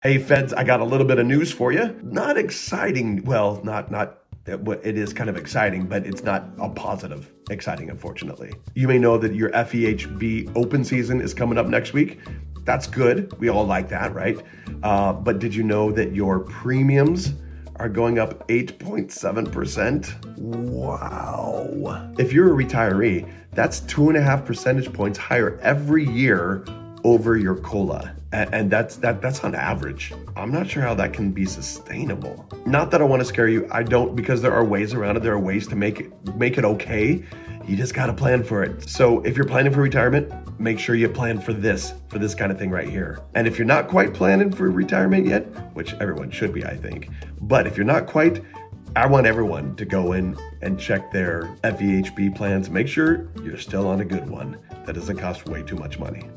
Hey feds, I got a little bit of news for you. Not exciting. Well, not not it is kind of exciting, but it's not a positive exciting, unfortunately. You may know that your FEHB open season is coming up next week. That's good. We all like that, right? Uh, but did you know that your premiums are going up 8.7%? Wow. If you're a retiree, that's two and a half percentage points higher every year over your cola. And that's that that's on average. I'm not sure how that can be sustainable. Not that i want to scare you i don't because there are ways around it there are ways to make it make it okay. You just got to plan for it. So if you're planning for retirement make sure you plan for this for this kind of thing right here. And if you're not quite planning for retirement yet which everyone should be i think but if you're not quite I want everyone to go in and check their FEHB plans. Make sure you're still on a good one. That doesn't cost way too much money.